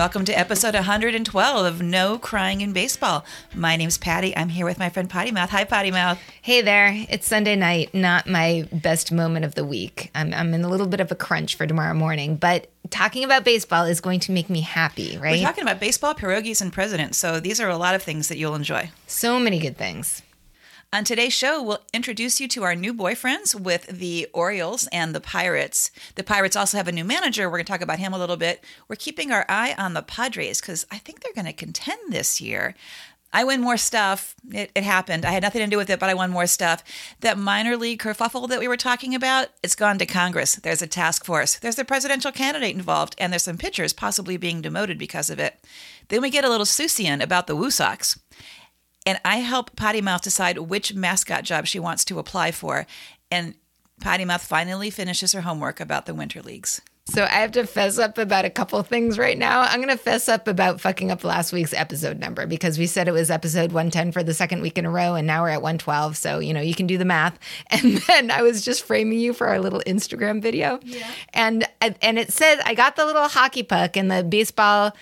Welcome to episode 112 of No Crying in Baseball. My name's Patty. I'm here with my friend Potty Mouth. Hi, Potty Mouth. Hey there. It's Sunday night, not my best moment of the week. I'm, I'm in a little bit of a crunch for tomorrow morning, but talking about baseball is going to make me happy, right? We're talking about baseball, pierogies, and presidents, so these are a lot of things that you'll enjoy. so many good things. On today's show, we'll introduce you to our new boyfriends with the Orioles and the Pirates. The Pirates also have a new manager. We're going to talk about him a little bit. We're keeping our eye on the Padres because I think they're going to contend this year. I win more stuff. It, it happened. I had nothing to do with it, but I won more stuff. That minor league kerfuffle that we were talking about, it's gone to Congress. There's a task force. There's a presidential candidate involved, and there's some pitchers possibly being demoted because of it. Then we get a little Susian about the Woo Sox and I help Potty Mouth decide which mascot job she wants to apply for. And Potty Mouth finally finishes her homework about the winter leagues. So I have to fess up about a couple things right now. I'm going to fess up about fucking up last week's episode number because we said it was episode 110 for the second week in a row, and now we're at 112. So, you know, you can do the math. And then I was just framing you for our little Instagram video. Yeah. And, and it said, I got the little hockey puck and the baseball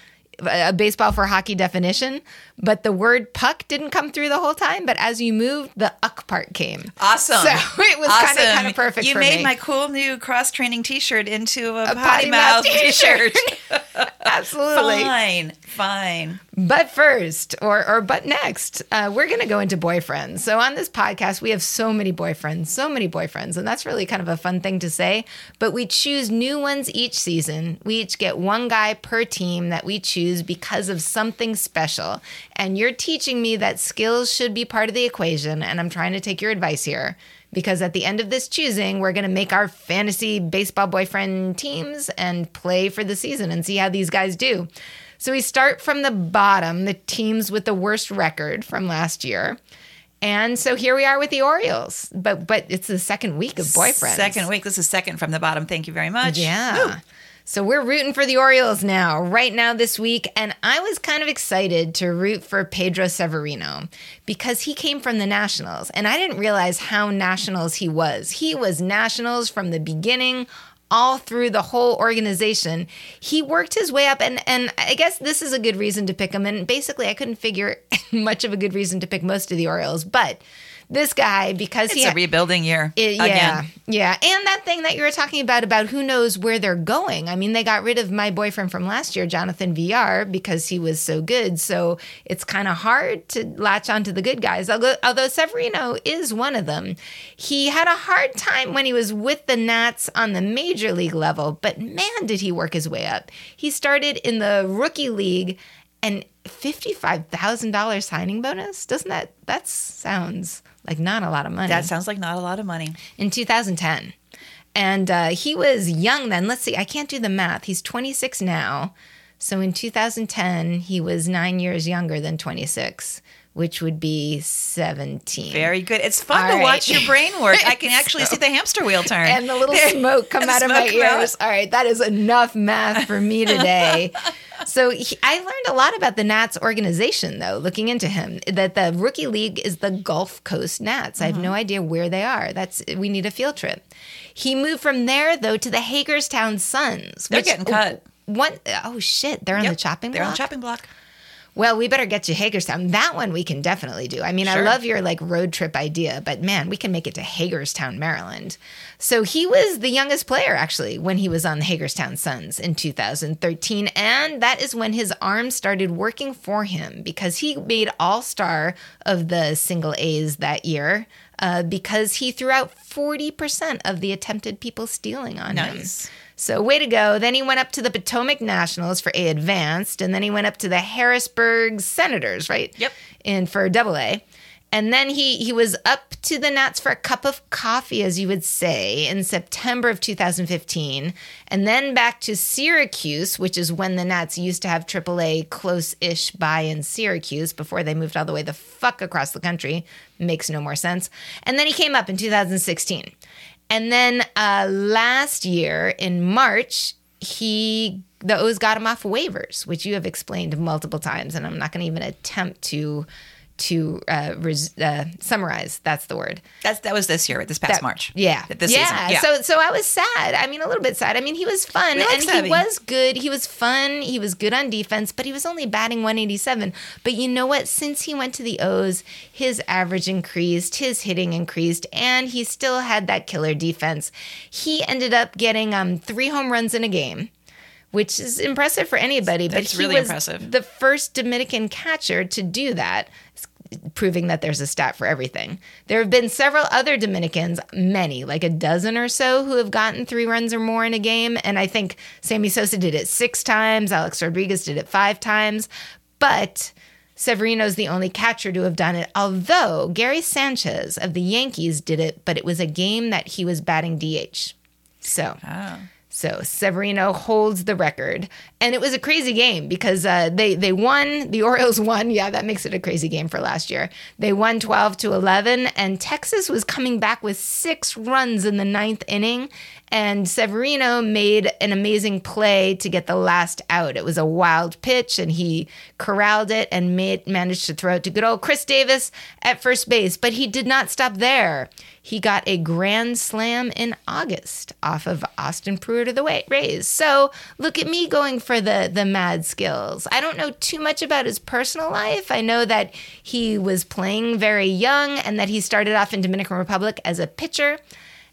a baseball for hockey definition, but the word puck didn't come through the whole time. But as you moved, the uck part came. Awesome. So it was awesome. kind of kind of perfect. You made me. my cool new cross training T-shirt into a, A potty, mouth, T-shirt. Absolutely. fine, fine. But first, or or but next, uh, we're going to go into boyfriends. So on this podcast, we have so many boyfriends, so many boyfriends, and that's really kind of a fun thing to say. But we choose new ones each season. We each get one guy per team that we choose because of something special. And you're teaching me that skills should be part of the equation, and I'm trying to take your advice here. Because at the end of this choosing, we're going to make our fantasy baseball boyfriend teams and play for the season and see how these guys do. So we start from the bottom, the teams with the worst record from last year. And so here we are with the Orioles. But but it's the second week of boyfriends. Second week. This is second from the bottom. Thank you very much. Yeah. Woo. So we're rooting for the Orioles now, right now this week. And I was kind of excited to root for Pedro Severino because he came from the Nationals. And I didn't realize how Nationals he was. He was Nationals from the beginning all through the whole organization. He worked his way up and and I guess this is a good reason to pick him and basically I couldn't figure much of a good reason to pick most of the Orioles, but this guy because It's he a rebuilding year it- yeah, again. yeah, and that thing that you were talking about about who knows where they're going. I mean, they got rid of my boyfriend from last year, Jonathan Villar, because he was so good. So it's kind of hard to latch onto the good guys. Although, although Severino is one of them, he had a hard time when he was with the Nats on the major league level. But man, did he work his way up! He started in the rookie league and fifty-five thousand dollars signing bonus. Doesn't that that sounds like not a lot of money? That sounds like not a lot of money. in 2010. And uh, he was young then. Let's see, I can't do the math. He's 26 now. So in 2010, he was nine years younger than 26, which would be 17. Very good. It's fun All to right. watch your brain work. I can actually see the hamster wheel turn. and the little There- smoke come out of my smoke come out. ears. All right, that is enough math for me today. So he, I learned a lot about the Nats organization, though, looking into him. That the rookie league is the Gulf Coast Nats. I have Mm-hmm. no idea where they are. That's we need a field trip. He moved from there though to the Hagerstown Suns. They're getting cut. One oh shit, they're on the chopping They're on the chopping block. Well, we better get to Hagerstown. That one we can definitely do. I mean, I love your like road trip idea, but man, we can make it to Hagerstown, Maryland. So he was the youngest player actually when he was on the Hagerstown Suns in 2013, and that is when his arm started working for him because he made All Star of the single A's that year. Uh, because he threw out 40% of the attempted people stealing on him. So way to go. Then he went up to the Potomac Nationals for A advanced, and then he went up to the Harrisburg Senators, right? Yep. And for double A. And then he he was up to the Nats for a cup of coffee, as you would say, in September of 2015, and then back to Syracuse, which is when the Nats used to have AAA close-ish by in Syracuse before they moved all the way the fuck across the country. Makes no more sense. And then he came up in 2016, and then uh, last year in March, he the O's got him off waivers, which you have explained multiple times, and I'm not going to even attempt to to uh, res- uh, summarize. That's the word. That's that was this year, this past That- March. Yeah. This yeah. season. So so I was sad. I mean, a little bit sad. I mean, he was fun We and Sevy. he was good. He was fun. He was good on defense, but he was only batting 187. But you know what? Since he went to the O's, his average increased, his hitting increased, and he still had that killer defense. He ended up getting um, three home runs in a game. Which is impressive for anybody, That's but he really was impressive. the first Dominican catcher to do that proving that there's a stat for everything. There have been several other Dominicans, many, like a dozen or so, who have gotten three runs or more in a game. And I think Sammy Sosa did it six times, Alex Rodriguez did it five times. But Severino's the only catcher to have done it, although Gary Sanchez of the Yankees did it, but it was a game that he was batting DH. So. Oh. So Severino holds the record, and it was a crazy game because uh, they they won. The Orioles won. Yeah, that makes it a crazy game for last year. They won twelve to eleven, and Texas was coming back with six runs in the ninth inning, and Severino made an amazing play to get the last out. It was a wild pitch, and he corralled it and made managed to throw it to good old Chris Davis at first base. But he did not stop there. He got a grand slam in August off of Austin Pruitt of the Rays. So look at me going for the the mad skills. I don't know too much about his personal life. I know that he was playing very young and that he started off in Dominican Republic as a pitcher,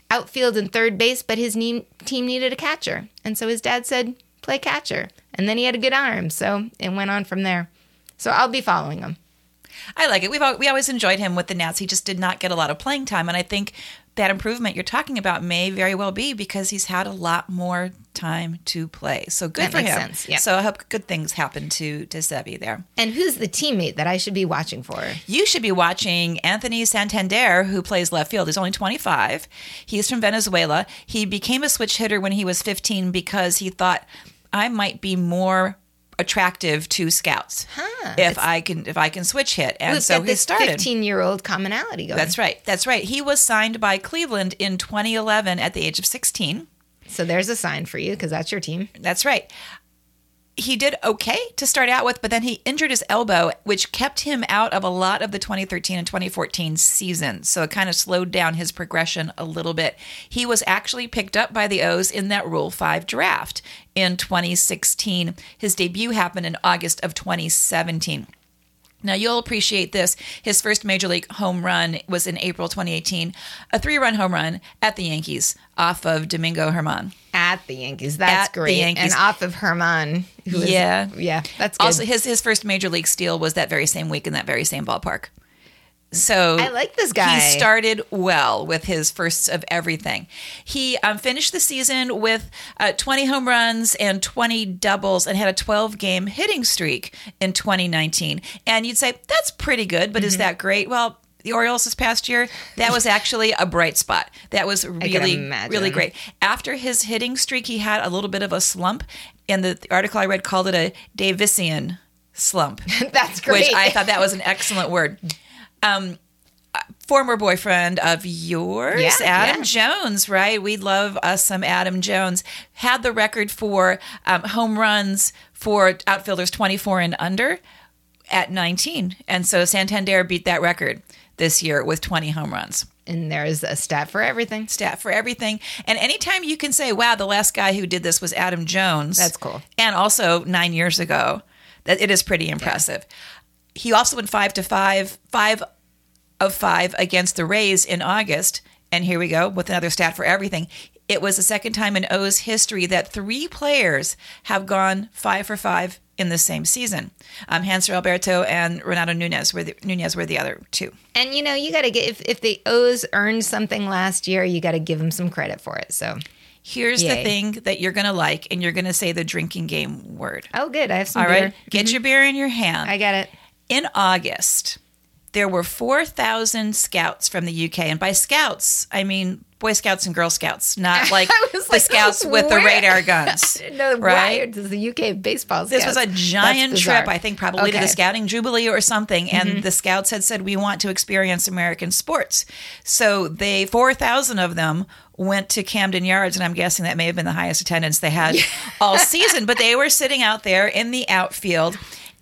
outfield and third base, but his ne- team needed a catcher, and so his dad said play catcher, and then he had a good arm, so it went on from there. So I'll be following him. I like it. We've we always enjoyed him with the Nats. He just did not get a lot of playing time, and I think that improvement you're talking about may very well be because he's had a lot more time to play. So good That for makes him. yeah. So I hope good things happen to to Sevi there. And who's the teammate that I should be watching for? You should be watching Anthony Santander, who plays left field. He's only 25. He's from Venezuela. He became a switch hitter when he was 15 because he thought I might be more attractive to scouts Huh. if I can if I can switch hit. And so he this started. 15 year old commonality going. That's right. That's right. He was signed by Cleveland in 2011 at the age of 16. So there's a sign for you because that's your team. That's right. He did okay to start out with, but then he injured his elbow, which kept him out of a lot of the 2013 and 2014 seasons. So it kind of slowed down his progression a little bit. He was actually picked up by the O's in that Rule 5 draft in 2016. His debut happened in August of 2017. Now, you'll appreciate this. His first major league home run was in April 2018, a three run home run at the Yankees off of Domingo Germán. At the Yankees. That's At the great. Yankees. And off of Germán. Who is, Yeah. Yeah. That's good. Also, his his first major league steal was that very same week in that very same ballpark. So I like this guy. He started well with his firsts of everything. He um, finished the season with uh, 20 home runs and 20 doubles and had a 12 game hitting streak in 2019. And you'd say that's pretty good, but Mm-hmm. is that great? Well. The Orioles this past year, that was actually a bright spot. That was really, really great. After his hitting streak, he had a little bit of a slump, and the, the article I read called it a Davisian slump That's great. which I thought that was an excellent word. Um, former boyfriend of yours, Yeah, Adam yeah. Jones, right? We love us some Adam Jones. Had the record for um, home runs for outfielders 24 and under at 19. And so Santander beat that record this year with 20 home runs and there's a stat for everything. stat for everything. And anytime you can say, wow, the last guy who did this was Adam Jones. That's cool. And also nine years ago, that it is pretty impressive. He also went five to five, five of five against the Rays in August. And here we go with another stat for everything. It was the second time in O's history that three players have gone five for five in the same season. Um, Hanser Alberto and Renato Nunez were the, Nunez were the other two. And you know, you got to get if, if the O's earned something last year, you got to give them some credit for it. So, Here's Yay. the thing that you're going to like, and you're going to say the drinking game word. oh, good. I have some All beer. right. Get your beer in your hand. I got it. in August, there were 4,000 scouts from the UK. And by scouts, I mean Boy Scouts and Girl Scouts, not like the like, scouts with the radar guns. No, right? Does the UK baseball? This was a giant trip. I think, probably to the Scouting Jubilee or something. And mm-hmm. the scouts had said, We want to experience American sports. So they, 4,000 of them, went to Camden Yards. And I'm guessing that may have been the highest attendance they had all season. But they were sitting out there in the outfield.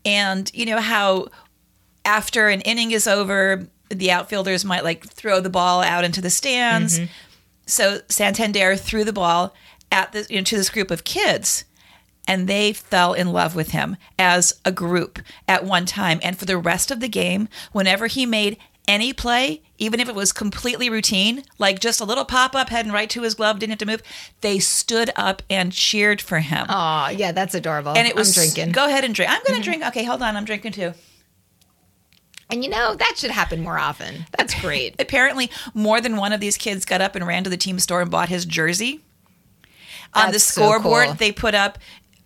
And you know how after an inning is over, the outfielders might like throw the ball out into the stands. Mm-hmm. So Santander threw the ball at the you know, to this group of kids, and they fell in love with him as a group at one time. And for the rest of the game, whenever he made any play, even if it was completely routine, like just a little pop up heading right to his glove, didn't have to move, they stood up and cheered for him. Oh, yeah, that's adorable. and it was I'm drinking. Go ahead and drink. I'm going to mm-hmm. drink. Okay, hold on. I'm drinking too. And you know, that should happen more often. That's great. Apparently, more than one of these kids got up and ran to the team store and bought his jersey. On the That's so scoreboard, cool. they put up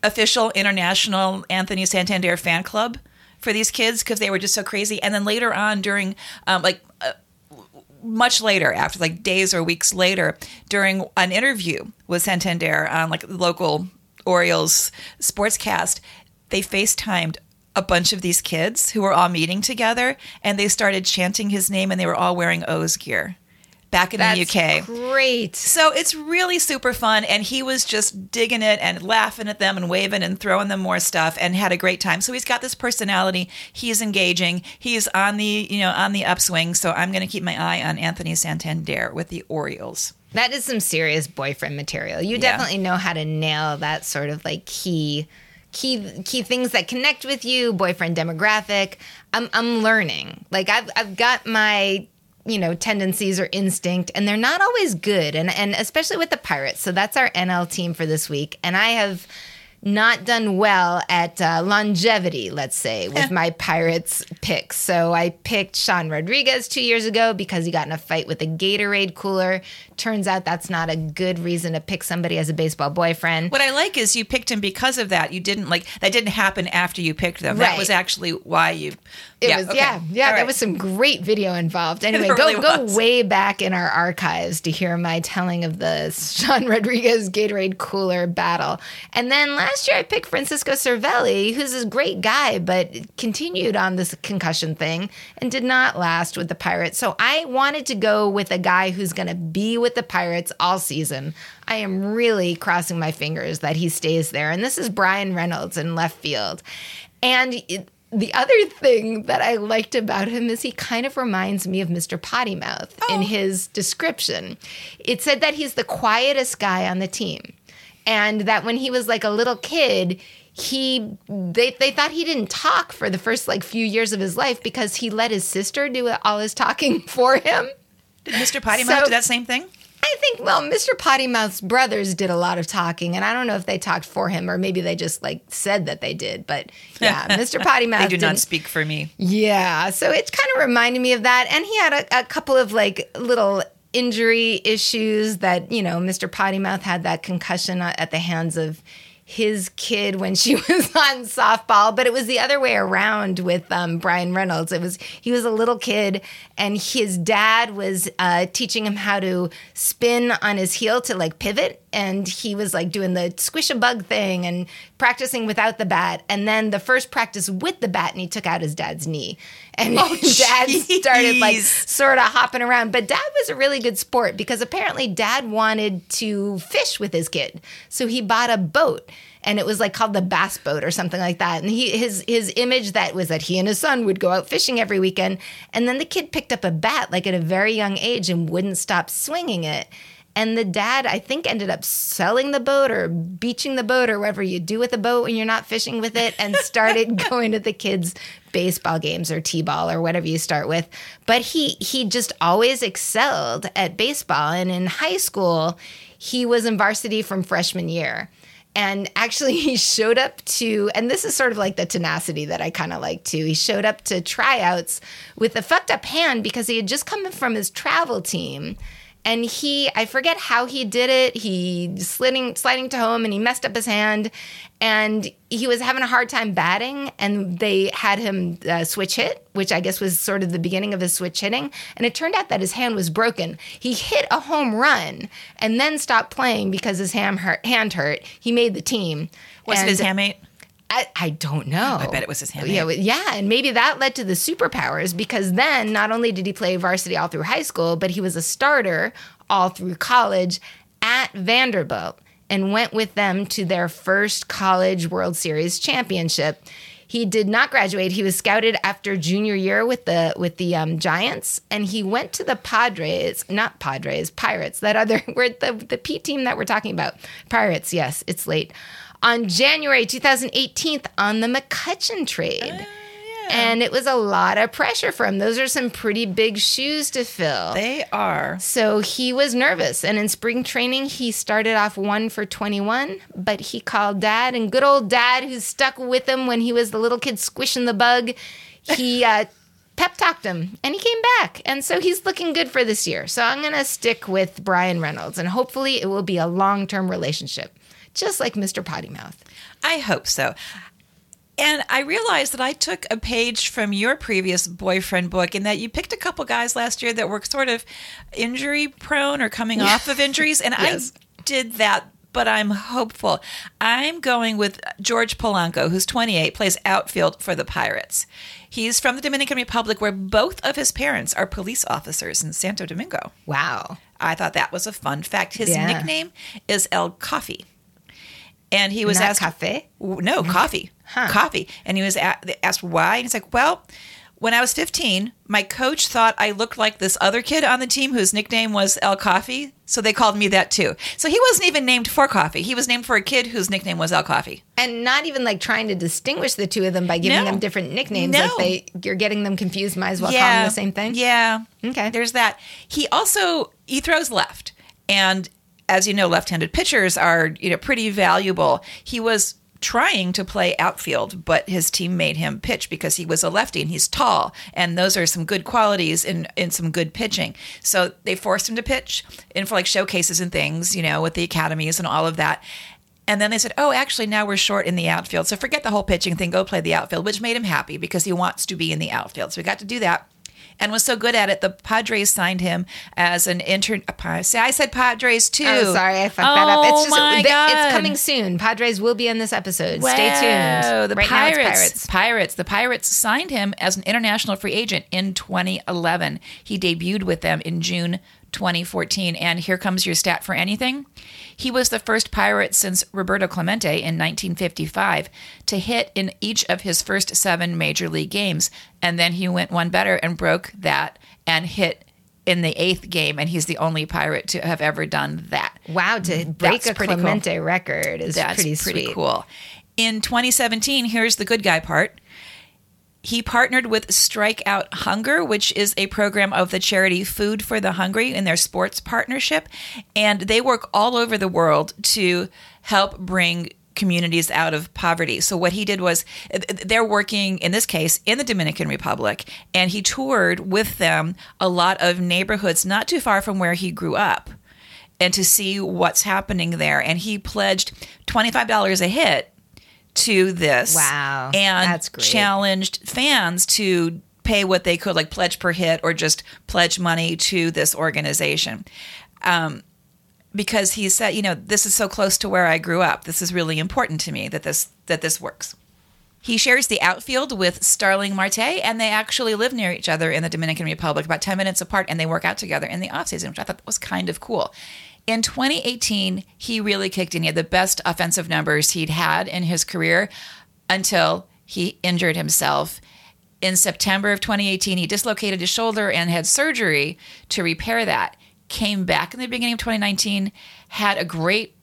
official international Anthony Santander fan club for these kids because they were just so crazy. And then later on, during um, like uh, much later, after like days or weeks later, during an interview with Santander on like local Orioles sportscast, they FaceTimed a bunch of these kids who were all meeting together and they started chanting his name and they were all wearing O's gear back in That's the UK. great. So it's really super fun. And he was just digging it and laughing at them and waving and throwing them more stuff and had a great time. So he's got this personality. He's engaging. He's on the, you know, on the upswing. So I'm going to keep my eye on Anthony Santander with the Orioles. That is some serious boyfriend material. You Yeah. definitely know how to nail that sort of like key key key things that connect with you, boyfriend demographic. I'm I'm learning. Like I've I've got my you know tendencies or instinct and they're not always good and and especially with the pirates so that's our nl team for this week and i have not done well at uh, longevity, let's say, with my Pirates picks. So I picked Sean Rodriguez two years ago because he got in a fight with a Gatorade cooler. Turns out that's not a good reason to pick somebody as a baseball boyfriend. What I like is you picked him because of that. You didn't like that didn't happen after you picked them. That was actually why you. It was okay. yeah, yeah. All That was some great video involved. Anyway, There go go way back in our archives to hear my telling of the Sean Rodriguez Gatorade cooler battle. And then last year I picked Francisco Cervelli, who's a great guy, but continued on this concussion thing and did not last with the Pirates. So I wanted to go with a guy who's going to be with the Pirates all season. I am really crossing my fingers that he stays there. And this is Bryan Reynolds in left field. And it, the other thing that I liked about him is he kind of reminds me of Mr. Potty Mouth in oh. his description. It said that he's the quietest guy on the team. And that when he was like a little kid, he they, they thought he didn't talk for the first like few years of his life because he let his sister do all his talking for him. Did Mr. Potty So- Mouth do that same thing? I think, well, Mr. Potty Mouth's brothers did a lot of talking, and I don't know if they talked for him or maybe they just like said that they did. But yeah, Mr. Potty Mouth They do not speak for me. yeah, so it kind of reminded me of that. And he had a, a couple of like little injury issues that, you know, Mr. Potty Mouth had that concussion at the hands of his kid when she was on softball, but it was the other way around with um, Bryan Reynolds. It was he was a little kid, and his dad was uh, teaching him how to spin on his heel to like pivot, and he was like doing the squish a bug thing and practicing without the bat. And then the first practice with the bat, and he took out his dad's knee, and oh, dad started like sort of hopping around. But dad was a really good sport because apparently dad wanted to fish with his kid. So he bought a boat and it was like called the bass boat or something like that. And he his his image that was that he and his son would go out fishing every weekend. And then the kid picked up a bat like at a very young age and wouldn't stop swinging it. And the dad, I think, ended up selling the boat or beaching the boat or whatever you do with a boat when you're not fishing with it and started going to the kids' baseball games or t-ball or whatever you start with. But he he just always excelled at baseball. And in high school, he was in varsity from freshman year. And actually, he showed up to, and this is sort of like the tenacity that I kind of like too. He showed up to tryouts with a fucked up hand because he had just come from his travel team. And he, I forget how he did it. He sliding, sliding to home and he messed up his hand. And he was having a hard time batting. And they had him uh, switch hit, which I guess was sort of the beginning of his switch hitting. And it turned out that his hand was broken. He hit a home run and then stopped playing because his hand hurt. Hand hurt. He made the team. Was And it his handmate? I, I don't know. I bet it was his handmate. Yeah, yeah, and maybe that led to the superpowers because then not only did he play varsity all through high school, but he was a starter all through college at Vanderbilt and went with them to their first college World Series championship. He did not graduate. He was scouted after junior year with the with the um, Giants, and he went to the Padres, not Padres, Pirates. That other, we're the the P team that we're talking about. Pirates. Yes, it's late. On January 2018, on the McCutchen trade. And it was a lot of pressure for him. Those are some pretty big shoes to fill. They are. So he was nervous. And in spring training, he started off one for 21, but he called dad, and good old dad, who stuck with him when he was the little kid squishing the bug, he uh, pep talked him and he came back. And so he's looking good for this year. So I'm going to stick with Bryan Reynolds, and hopefully it will be a long term relationship, just like Mr. Potty Mouth. I hope so. And I realized that I took a page from your previous boyfriend book and that you picked a couple guys last year that were sort of injury prone or coming off of injuries. And Yes. I did that, but I'm hopeful. I'm going with George Polanco, who's 28, plays outfield for the Pirates. He's from the Dominican Republic, where both of his parents are police officers in Santo Domingo. Wow. I thought that was a fun fact. His Yeah. nickname is El Coffee. And he was Not asked, cafe? No, mm. coffee. Huh. Coffee. And he was a- asked why. And he's like, well, when I was 15, my coach thought I looked like this other kid on the team whose nickname was El Coffee. So they called me that too. So he wasn't even named for coffee. He was named for a kid whose nickname was El Coffee. And not even like trying to distinguish the two of them by giving No. them different nicknames. No. Like they, you're getting them confused. Might as well call them the same thing. Yeah. Okay. There's that. He also he throws left, and as you know, left-handed pitchers are you know pretty valuable. He was trying to play outfield, but his team made him pitch because he was a lefty and he's tall, and those are some good qualities in in some good pitching. So they forced him to pitch in for like showcases and things, you know, with the academies and all of that. And then they said, "Oh, actually, now we're short in the outfield. So forget the whole pitching thing. Go play the outfield," which made him happy because he wants to be in the outfield. So we got to do that, and was so good at it. The Padres signed him as an intern. uh, See, I said Padres too. Oh, sorry, I fucked that up. It's Oh, just my th- God. it's coming soon. Padres will be in this episode. Stay tuned. The right now Pirates, Pirates. Pirates. The Pirates signed him as an international free agent in 2011. He debuted with them in June 2014. And here comes your stat for anything. He was the first Pirate since Roberto Clemente in 1955 to hit in each of his first seven major league games. And then he went one better and broke that and hit in the eighth game. And he's the only Pirate to have ever done that. Wow, to break That's a pretty cool. Clemente record is That's pretty, pretty, sweet. cool. In 2017, here's the good guy part. He partnered with Strike Out Hunger, which is a program of the charity Food for the Hungry in their sports partnership. And they work all over the world to help bring communities out of poverty. So what he did was they're working in this case in the Dominican Republic and he toured with them a lot of neighborhoods not too far from where he grew up and to see what's happening there. And he pledged $25 a hit to this. Wow, And that's great. challenged fans to pay what they could, like pledge per hit or just pledge money to this organization. Um, because he said, you know, this is so close to where I grew up. This is really important to me that this that this works. He shares the outfield with Starling Marte, and they actually live near each other in the Dominican Republic, about 10 minutes apart, and they work out together in the offseason, which I thought was kind of cool. In 2018, he really kicked in. He had the best offensive numbers he'd had in his career until he injured himself. In September of 2018, he dislocated his shoulder and had surgery to repair that. Came back in the beginning of 2019, had a great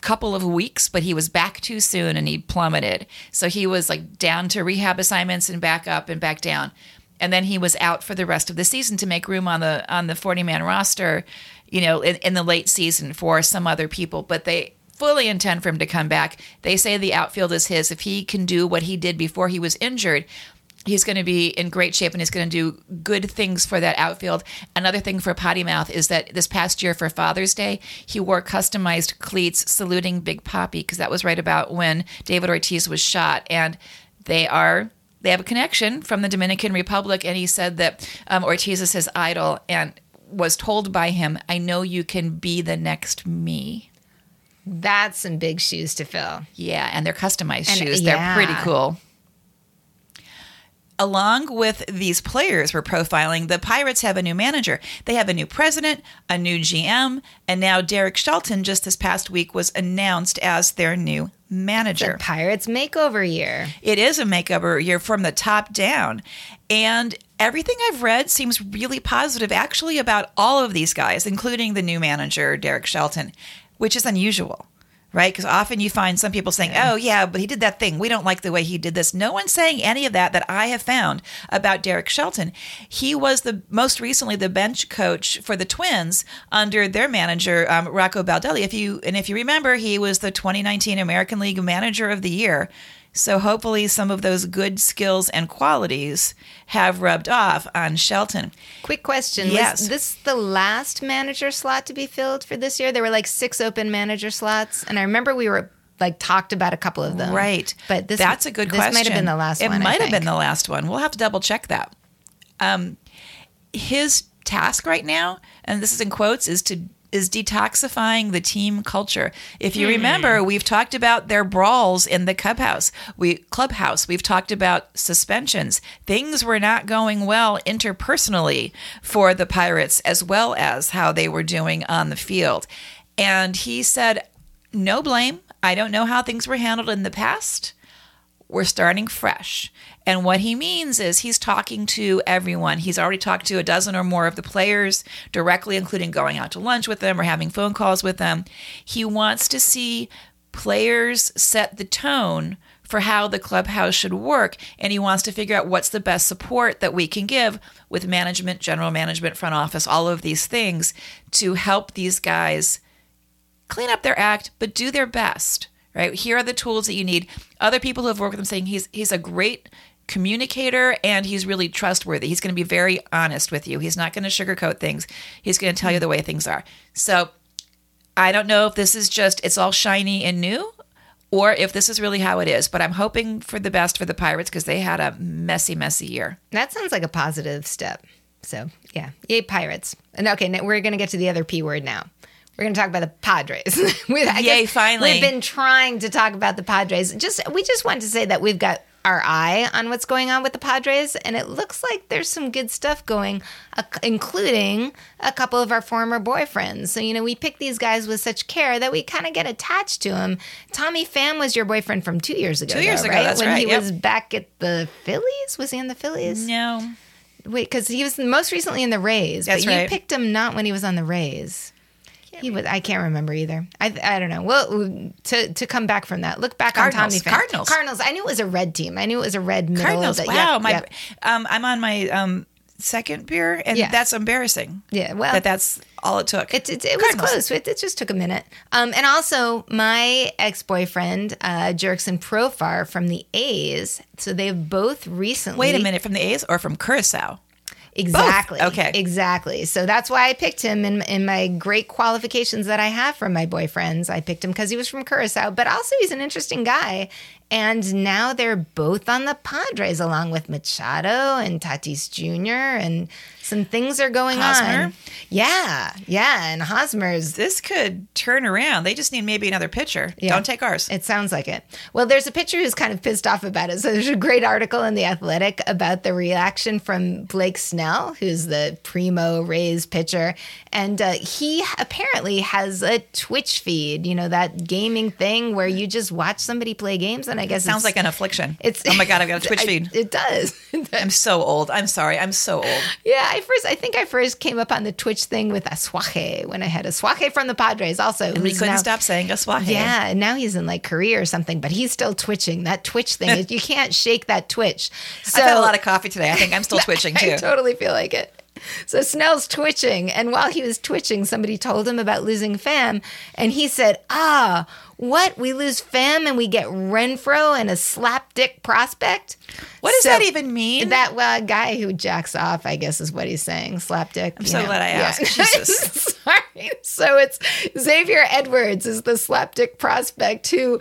couple of weeks, but he was back too soon and he plummeted. So he was like down to rehab assignments and back up and back down. And then he was out for the rest of the season to make room on the on the 40 man roster, you know, in, in the late season for some other people. But they fully intend for him to come back. They say the outfield is his. If he can do what he did before he was injured, he's going to be in great shape and he's going to do good things for that outfield. Another thing for Potty Mouth is that this past year for Father's Day, he wore customized cleats saluting Big Poppy because that was right about when David Ortiz was shot. And they are. They have a connection from the Dominican Republic, and he said that um, Ortiz is his idol, and was told by him, "I know you can be the next me." That's some big shoes to fill. Yeah, and they're customized And- shoes. They're pretty cool. Along with these players we're profiling, the Pirates have a new manager. They have a new president, a new GM, and now Derek Shelton just this past week was announced as their new manager. Pirates makeover year. It is a makeover year from the top down. And everything I've read seems really positive, actually, about all of these guys, including the new manager, Derek Shelton, which is unusual, right? Because often you find some people saying, oh, yeah, but he did that thing. We don't like the way he did this. No one's saying any of that that I have found about Derek Shelton. He was the most recently the bench coach for the Twins under their manager, um, Rocco Baldelli. If you, and if you remember, he was the 2019 American League Manager of the Year. So hopefully, some of those good skills and qualities have rubbed off on Shelton. Quick question. Yes. Was this the last manager slot to be filled for this year? There were like six open manager slots. And I remember we were like talked about a couple of them. Right. But this that's a good this question. This might have been the last it one. Might have been the last one. We'll have to double check that. Um, his task right now, and this is in quotes, is to is detoxifying the team culture. If you hmm. remember, we've talked about their brawls in the clubhouse. We clubhouse. We've talked about suspensions. Things were not going well interpersonally for the Pirates as well as how they were doing on the field. And he said, "No blame. I don't know how things were handled in the past." we're starting fresh. And what he means is he's talking to everyone. He's already talked to a dozen or more of the players directly, including going out to lunch with them or having phone calls with them. He wants to see players set the tone for how the clubhouse should work. And he wants to figure out what's the best support that we can give with management, general management, front office, all of these things to help these guys clean up their act, but do their best. Right here are the tools that you need. Other people who have worked with him saying he's he's a great communicator and he's really trustworthy. He's going to be very honest with you. He's not going to sugarcoat things. He's going to tell you the way things are. So I don't know if this is just it's all shiny and new or if this is really how it is, but I'm hoping for the best for the Pirates because they had a messy messy year. That sounds like a positive step. So, yeah. Yay, Pirates. And okay, now we're going to get to the other P word now. We're going to talk about the Padres. we, I Yay, finally. We've been trying to talk about the Padres. Just We just want to say that we've got our eye on what's going on with the Padres, and it looks like there's some good stuff going, uh, including a couple of our former boyfriends. So, you know, we pick these guys with such care that we kind of get attached to them. Tommy Pham was your boyfriend from two years ago. Two years though, ago, right? that's when right, he yep. was back at the Phillies. Was he in the Phillies? No. Wait, because he was most recently in the Rays. That's but you right. picked him not when he was on the Rays. He was. I can't remember either. I I don't know. Well, to to come back from that, look back Cardinals, on Tommy. Pham. Cardinals. Cardinals. I knew it was a red team. I knew it was a red middle. Cardinals. Of wow, yep, my yep. um I'm on my um second beer and Yeah. that's embarrassing. Yeah, well- that that's all it took. It, it, it was close. It, it just took a minute. Um, and also, my ex boyfriend, uh, Jurickson Profar from the A's. So they've both recently. Wait a minute, from the A's or from Curacao? Exactly. Okay. Exactly. So that's why I picked him in in my great qualifications that I have from my boyfriends. I picked him because he was from Curacao, but also he's an interesting guy. And now they're both on the Padres along with Machado and Tatis Jr. and some things are going Hosmer? on. Yeah. Yeah. And Hosmer's This could turn around. They just need maybe another pitcher. Yeah. Don't take ours. It sounds like it. Well, there's a pitcher who's kind of pissed off about it. So there's a great article in The Athletic about the reaction from Blake Snell, who's the primo Rays pitcher. And uh, he apparently has a Twitch feed, you know, that gaming thing where you just watch somebody play games. And I guess it Sounds like an affliction. it's oh my god, I've got a Twitch I- feed. It does. I'm so old. I'm sorry. I'm so old. Yeah, I first I think I first came up on the Twitch thing with Asuaje when I had Asuaje from the Padres also. And we couldn't now- stop saying Asuaje. Yeah, and now he's in like Korea or something, but he's still twitching. That Twitch thing, is- you can't shake that Twitch. So, I've had a lot of coffee today. I think I'm still twitching I too. totally feel like it. So Snell's twitching, and while he was twitching, somebody told him about losing Pham, and he said, "Ah, what? We lose Pham and we get Renfroe and a slapdick prospect? What does So- that even mean? That well, guy who jacks off, I guess, is what he's saying. Slapdick. I'm so glad I asked. Jesus. Sorry. So it's Xavier Edwards is the slapdick prospect who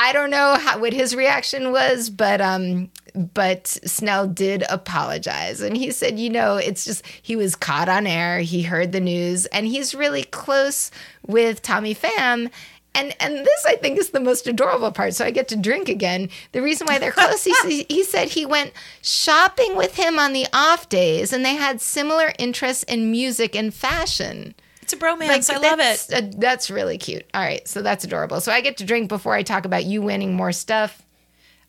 I don't know how, what his reaction was, but um, but Snell did apologize, and he said, you know, it's just he was caught on air. He heard the news, and he's really close with Tommy Pham. And, and this I think is the most adorable part. So I get to drink again. The reason why they're close, he, he said he went shopping with him on the off days, and they had similar interests in music and fashion. It's a bromance. I love it. uh, that's really cute. All right, so that's adorable. So I get to drink before I talk about you winning more stuff.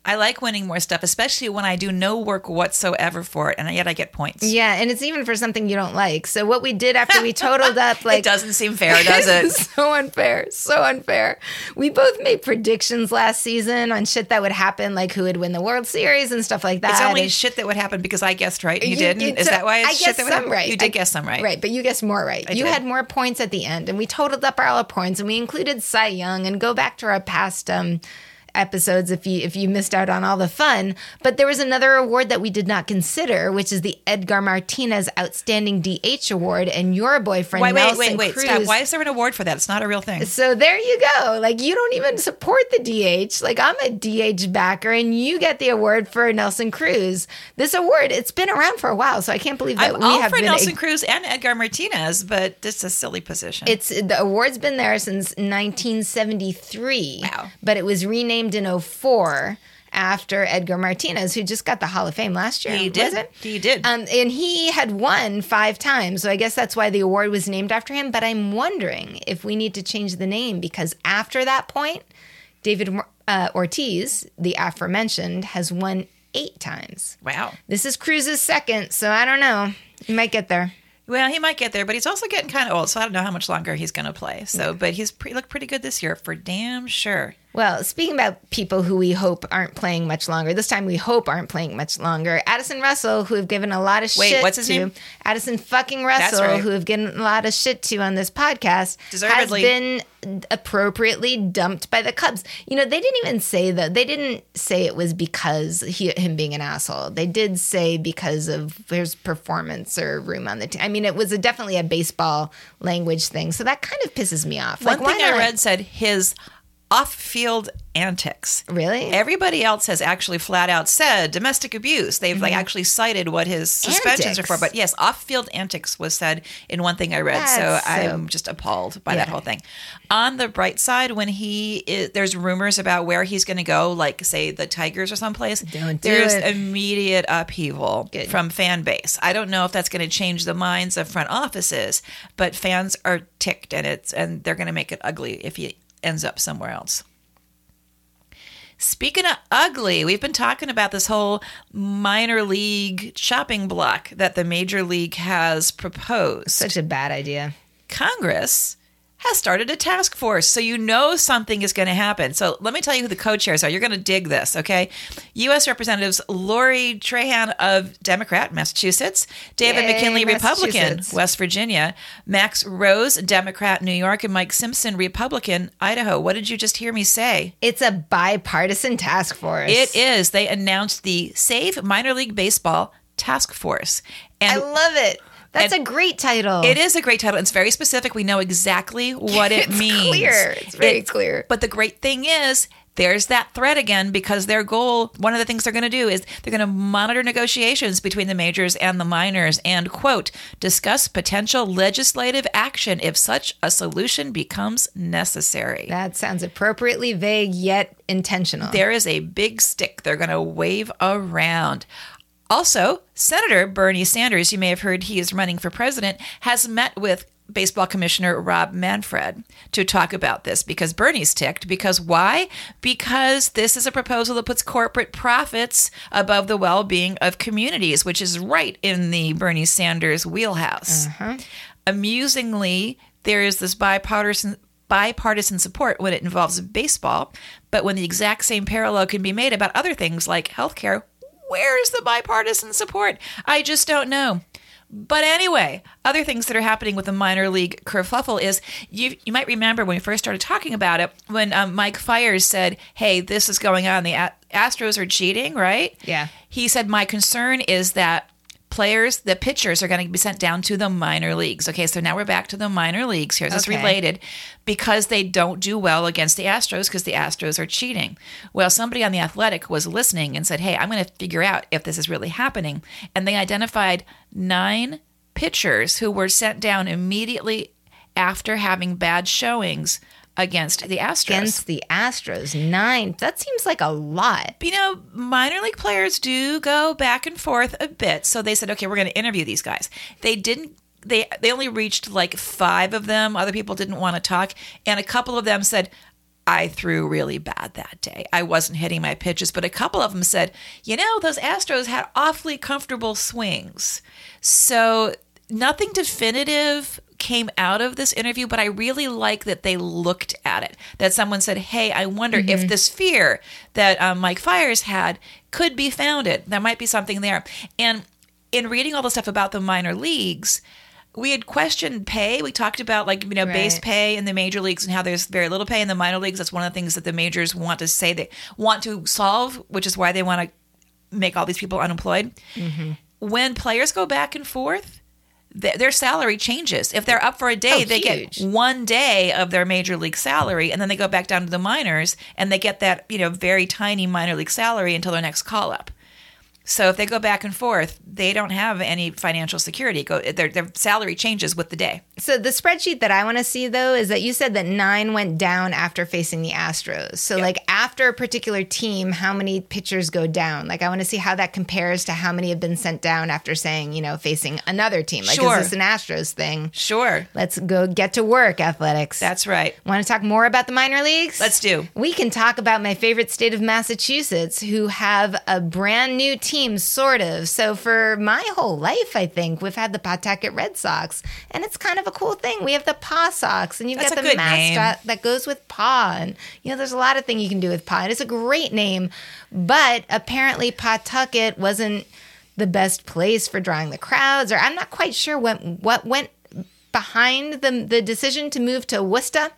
I like winning more stuff, especially when I do no work whatsoever for it, and yet I get points. Yeah, and it's even for something you don't like. So what we did after we totaled up, like it doesn't seem fair, does it? so unfair, so unfair. We both made predictions last season on shit that would happen, like who would win the World Series and stuff like that. It's only And- shit that would happen because I guessed right. and You, You- didn't. you- Is so that why it's I shit guessed that would some happen? right. You did I- guess some right. Right, but you guessed more right. you did. had more points at the end, and we totaled up all our points, and we included Cy Young. And go back to our past um, episodes if you if you missed out on all the fun. But there was another award that we did not consider, which is the Edgar Martinez Outstanding DH Award, and your boyfriend Wait, wait, Nelson wait, wait. Cruz. Stop. Why is there an award for that? It's not a real thing. So there you go. Like you don't even support the DH. Like I'm a DH backer, and you get the award for Nelson Cruz. This award, it's been around for a while, so I can't believe that I'm we all have for. Nelson Cruz and Edgar Martinez, but it's a silly position. It's the award's been there since 1973. Wow. But it was renamed in 04 after Edgar Martinez, who just got the Hall of Fame last year. He did. He did. Um, and he had won five times. So I guess that's why the award was named after him. But I'm wondering if we need to change the name because after that point, David uh, Ortiz, the aforementioned, has won eight times. wow. This is Cruz's second. So I don't know. He might get there. Well, he might get there, but he's also getting kind of old, so I don't know how much longer he's going to play. So, but he's pre- looked pretty good this year for damn sure. Well, speaking about people who we hope aren't playing much longer, this time we hope aren't playing much longer. Addison Russell, who have given a lot of Wait, shit what's his to. name? Addison fucking Russell, right. who have given a lot of shit to on this podcast, has been appropriately dumped by the Cubs. You know, they didn't even say that. They didn't say it was because he, him being an asshole. They did say because of his performance or room on the team. I mean, it was a, definitely a baseball language thing. So that kind of pisses me off. One Like, thing I read said his off-field antics. Really? Everybody else has actually flat out said domestic abuse. They've like actually cited what his suspensions are for. Mm-hmm. But yes, off-field antics was said in one thing I read. So so- I'm just appalled by that whole thing. On the bright side, when he is, there's rumors about where he's going to go, like say the Tigers or someplace. Don't do there's it. immediate upheaval Good. from fan base. I don't know if that's going to change the minds of front offices, but fans are ticked, and it's and they're going to make it ugly if he ends up somewhere else. Speaking of ugly, we've been talking about this whole minor league shopping block that the major league has proposed. Such a bad idea. Congress has started a task force. So you know something is going to happen. So let me tell you who the co chairs are. You're going to dig this, okay? U.S. Representatives Lori Trahan of Democrat, Massachusetts, David Yay, McKinley, Republican, West Virginia, Max Rose, Democrat, New York, and Mike Simpson, Republican, Idaho. What did you just hear me say? It's a bipartisan task force. It is. They announced the Save Minor League Baseball Task Force. And I love it. That's and a great title. It is a great title. It's very specific. We know exactly what it It's means. clear. It's very clear. But the great thing is, there's that threat again because their goal, one of the things they're going to do is they're going to monitor negotiations between the majors and the minors and, quote, discuss potential legislative action if such a solution becomes necessary. That sounds appropriately vague yet intentional. There is a big stick they're going to wave around. Also, Senator Bernie Sanders, you may have heard he is running for president, has met with baseball commissioner Rob Manfred to talk about this because Bernie's ticked. Because why? Because this is a proposal that puts corporate profits above the well being of communities, which is right in the Bernie Sanders wheelhouse. Uh-huh. Amusingly, there is this bipartisan bipartisan support when it involves baseball, but when the exact same parallel can be made about other things like healthcare, where's the bipartisan support? I just don't know. But anyway, other things that are happening with the minor league kerfuffle is you you might remember when we first started talking about it when um, Mike Fiers said, "Hey, this is going on. The Astros are cheating, right?" Yeah. He said, "My concern is that players, the pitchers, are going to be sent down to the minor leagues." Okay, so now we're back to the minor leagues. Here's this Okay. related because they don't do well against the Astros because the Astros are cheating. Well, somebody on the Athletic was listening and said, "Hey, I'm going to figure out if this is really happening," and they identified nine pitchers who were sent down immediately after having bad showings against the Astros. Against the Astros, nine. That seems like a lot. you know, minor league players do go back and forth a bit. So they said, okay, we're going to interview these guys. They didn't they they only reached like five of them. Other people didn't want to talk, and a couple of them said. I threw really bad that day. I wasn't hitting my pitches, but a couple of them said, you know, those Astros had awfully comfortable swings. So nothing definitive came out of this interview, but I really like that they looked at it. That someone said, "Hey, I wonder if this fear that um, Mike Fiers had could be founded. There might be something there." And in reading all the stuff about the minor leagues, we had questioned pay. We talked about like you know base pay in the major leagues and how there's very little pay in the minor leagues. That's one of the things that the majors want to say they want to solve, which is why they want to make all these people unemployed. Mm-hmm. When players go back and forth, th- their salary changes. If they're up for a day, Oh, they huge. get one day of their major league salary, and then they go back down to the minors, and they get that you know very tiny minor league salary until their next call up. So if they go back and forth, they don't have any financial security. Go their their salary changes with the day. So the spreadsheet that I want to see though is that you said that nine went down after facing the Astros. So like after a particular team, how many pitchers go down? Like I want to see how that compares to how many have been sent down after saying you know facing another team. Like Sure. is this an Astros thing? Sure, Let's go get to work, athletics. that's right. Want to talk more about the minor leagues? Let's do. We can talk about my favorite state of Massachusetts, who have a brand new team, sort of. So, for my whole life, I think we've had the Pawtucket Red Sox, and it's kind of a cool thing. We have the Paw Sox, and you've That's got the mascot that goes with Paw. And, you know, there's a lot of things you can do with Paw, and it's a great name. But apparently, Pawtucket wasn't the best place for drawing the crowds, or I'm not quite sure what, what went behind the the decision to move to Worcester,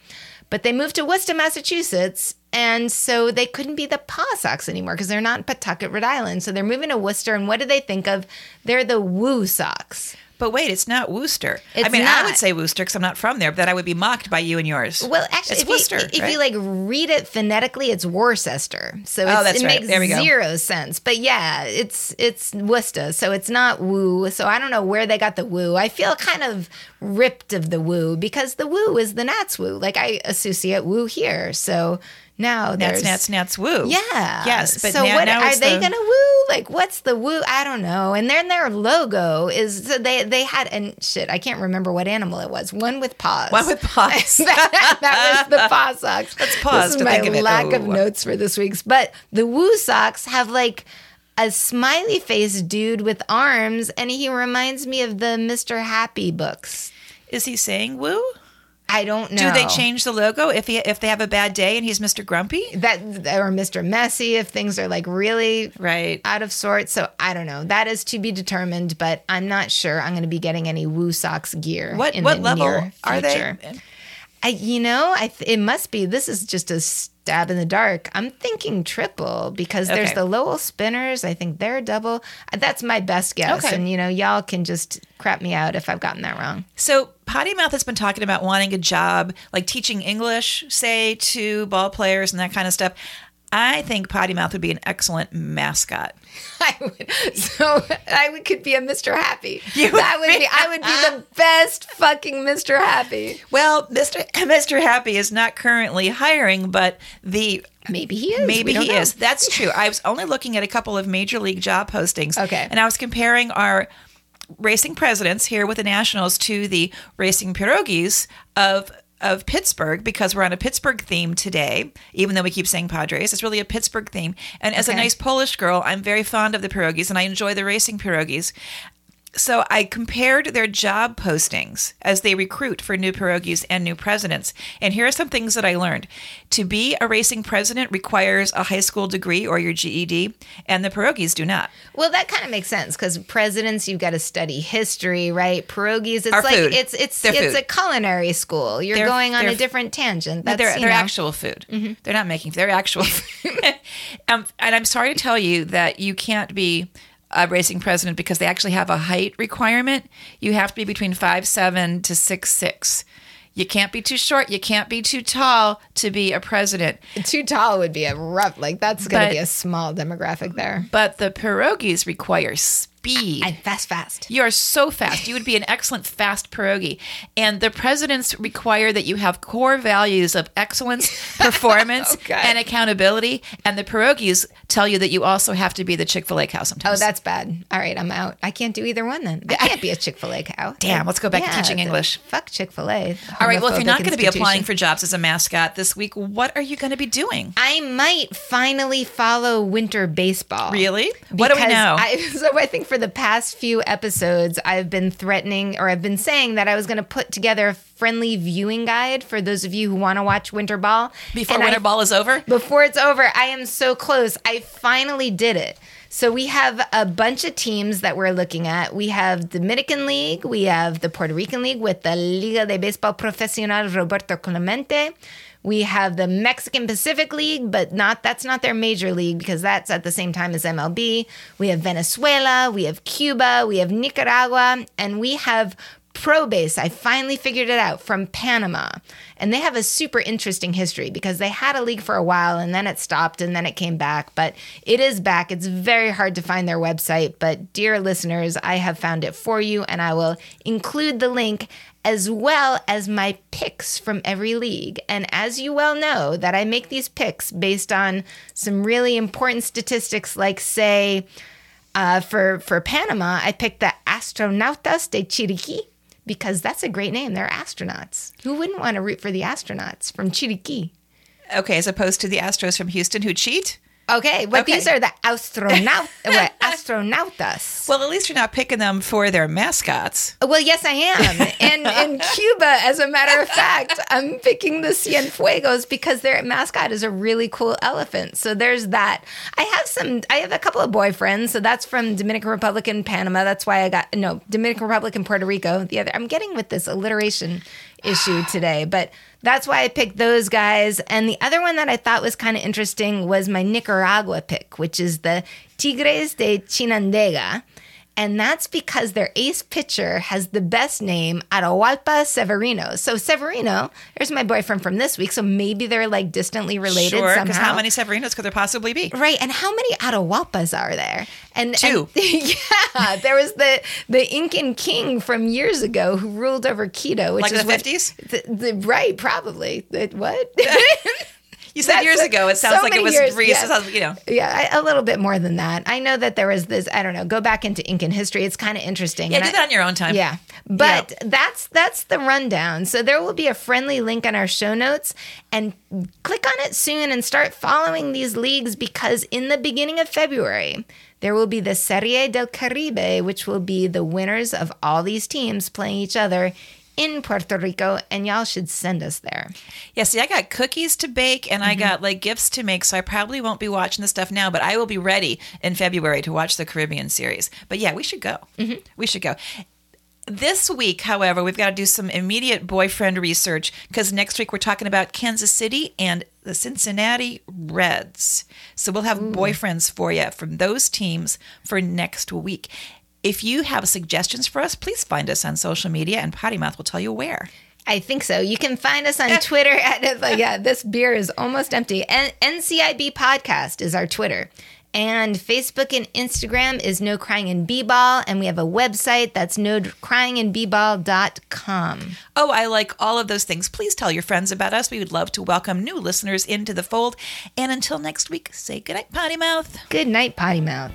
but they moved to Worcester, Massachusetts, and so they couldn't be the Paw Sox anymore because they're not in Pawtucket, Rhode Island. So they're moving to Worcester, and what do they think of? They're the Woo Sox. But wait, it's not Worcester. I It's mean, I would say Worcester because I'm not from there, but then I would be mocked by you and yours. Well, actually, it's if, Worcester. you, if right? you like read it phonetically, it's Worcester. So oh, it's, Oh, it right. makes There we go. zero sense. But yeah, it's it's Worcester, so it's not Woo. So I don't know where they got the Woo. I feel kind of ripped of the Woo because the Woo is the Nats Woo. Like I associate Woo here, so now Nats, there's Nats, Nats, woo. yeah. Yes, but so now, what now are they the- gonna woo? Like, what's the woo? I don't know. And then their logo is so they they had and shit. I can't remember what animal it was. One with paws. One with paws. that, that was the Paw Sox. Let's pause This is my of lack of notes for this week's. But the Woo Sox have like a smiley face dude with arms, and he reminds me of the Mister Happy books. Is he saying woo? I don't know. Do they change the logo if he if they have a bad day and he's Mr. Grumpy? that or Mr. Messy if things are like really Right. out of sorts. So I don't know. That is to be determined, but I'm not sure I'm going to be getting any Woo Sox gear. What in what the level near are future. they? I, you know, I th- it must be. This is just a stab in the dark. I'm thinking triple because there's the Lowell Spinners. I think they're double. That's my best guess. Okay. And you know, y'all can just crap me out if I've gotten that wrong. So Potty Mouth has been talking about wanting a job, like teaching English, say, to ball players and that kind of stuff. I think Potty Mouth would be an excellent mascot. I would, so I would, could be a Mr. Happy. You that would be. I would be the best fucking Mr. Happy. Well, Mr. Mr. Happy is not currently hiring, but the Maybe he is. Maybe he know. is. That's true. I was only looking at a couple of major league job postings. Okay. And I was comparing our racing presidents here with the Nationals to the racing pierogies of of Pittsburgh because we're on a Pittsburgh theme today, even though we keep saying Padres. It's really a Pittsburgh theme. And as a nice Polish girl, I'm very fond of the pierogies and I enjoy the racing pierogies. So I compared their job postings as they recruit for new pierogies and new presidents. And here are some things that I learned. To be a racing president requires a high school degree or your GED, and the pierogies do not. Well, that kind of makes sense because presidents, you've got to study history, right? Pierogies, it's Our like food. it's it's Their it's food. a culinary school. You're going on a different tangent. That's they're know, actual food. They're not making. They're actual. food. um, and I'm sorry to tell you that you can't be a racing president because they actually have a height requirement. You have to be between five seven to six six. You can't be too short. You can't be too tall to be a president. too tall would be a rough. Like that's going to be a small demographic there. But the pierogies require speed. I'm fast, fast. You are so fast. You would be an excellent fast pierogi. And the presidents require that you have core values of excellence, performance, and accountability. And the pierogies tell you that you also have to be the Chick fil A cow sometimes. Oh, that's bad. All right, I'm out. I can't do either one then. I can't be a Chick fil A cow. Damn, let's go back to teaching English. Fuck Chick fil A. All right. Well, if you're not going to be applying for jobs as a mascot this week, what are you going to be doing? I might finally follow winter baseball. Really? What do we know? I, so I think for the past few episodes, I've been threatening or I've been saying that I was going to put together a friendly viewing guide for those of you who want to watch winter ball. Before And winter I- ball is over? Before it's over, I am so close. I finally did it. So we have a bunch of teams that we're looking at. We have the Dominican League, we have the Puerto Rican League with the Liga de Baseball Profesional Roberto Clemente. We have the Mexican Pacific League, but not that's not their major league because that's at the same time as MLB. We have Venezuela, we have Cuba, we have Nicaragua, and we have Probeis, I finally figured it out from Panama. And they have a super interesting history because they had a league for a while and then it stopped and then it came back. But it is back. It's very hard to find their website. But, dear listeners, I have found it for you and I will include the link as well as my picks from every league. And as you well know, that I make these picks based on some really important statistics, like, say, uh, for for Panama, I picked the Astronautas de Chiriquí because that's a great name. They're astronauts. Who wouldn't want to root for the astronauts from Chiriquí? Okay, as opposed to the Astros from Houston who cheat? Okay, but Okay. these are the astronaut astronautas. Well, at least you're not picking them for their mascots. Well, yes, I am. And in Cuba, as a matter of fact, I'm picking the Cienfuegos because their mascot is a really cool elephant. So there's that. I have some, I have a couple of boyfriends. So that's from Dominican Republic and Panama. That's why I got, no, Dominican Republic and Puerto Rico. The other, I'm getting with this alliteration issue today, but that's why I picked those guys. And the other one that I thought was kind of interesting was my Nicaragua pick, which is the Tigres de Chinandega. And that's because their ace pitcher has the best name, Atahualpa Severino. So Severino, there's my boyfriend from this week. So maybe they're like distantly related Sure, because somehow. how many Severinos could there possibly be? Right, and how many Atahualpas are there? And Two. and- yeah, there was the the Incan king from years ago who ruled over Quito, which Like is the what- 50s? the- the- right, probably. What? You said That's years ago. It sounds so like it was years, recent. yeah. You know, yeah, I, a little bit more than that. I know that there was this. I don't know. Go back into Incan history. It's kind of interesting. yeah, And do I- that on your own time. yeah. But that's that's the rundown. So there will be a friendly link on our show notes and click on it soon and start following these leagues because in the beginning of February there will be the Serie del Caribe which will be the winners of all these teams playing each other in Puerto Rico and y'all should send us there. Yeah, see, I got cookies to bake and Mm-hmm. I got like gifts to make, so I probably won't be watching the stuff now, but I will be ready in February to watch the Caribbean series. But yeah, we should go. Mm-hmm. We should go. This week, however, we've got to do some immediate boyfriend research because next week we're talking about Kansas City and the Cincinnati Reds. So we'll have boyfriends for you from those teams for next week. If you have suggestions for us, please find us on social media and Potty Mouth will tell you where. I think so. You can find us on Twitter at like, yeah, this beer is almost empty. And NCIB podcast is our Twitter. And Facebook and Instagram is No Crying in B-Ball. And we have a website that's no cryingandbball.com. Oh, I like all of those things. Please tell your friends about us. We would love to welcome new listeners into the fold. And until next week, say goodnight, Potty Mouth. Good night, Potty Mouth.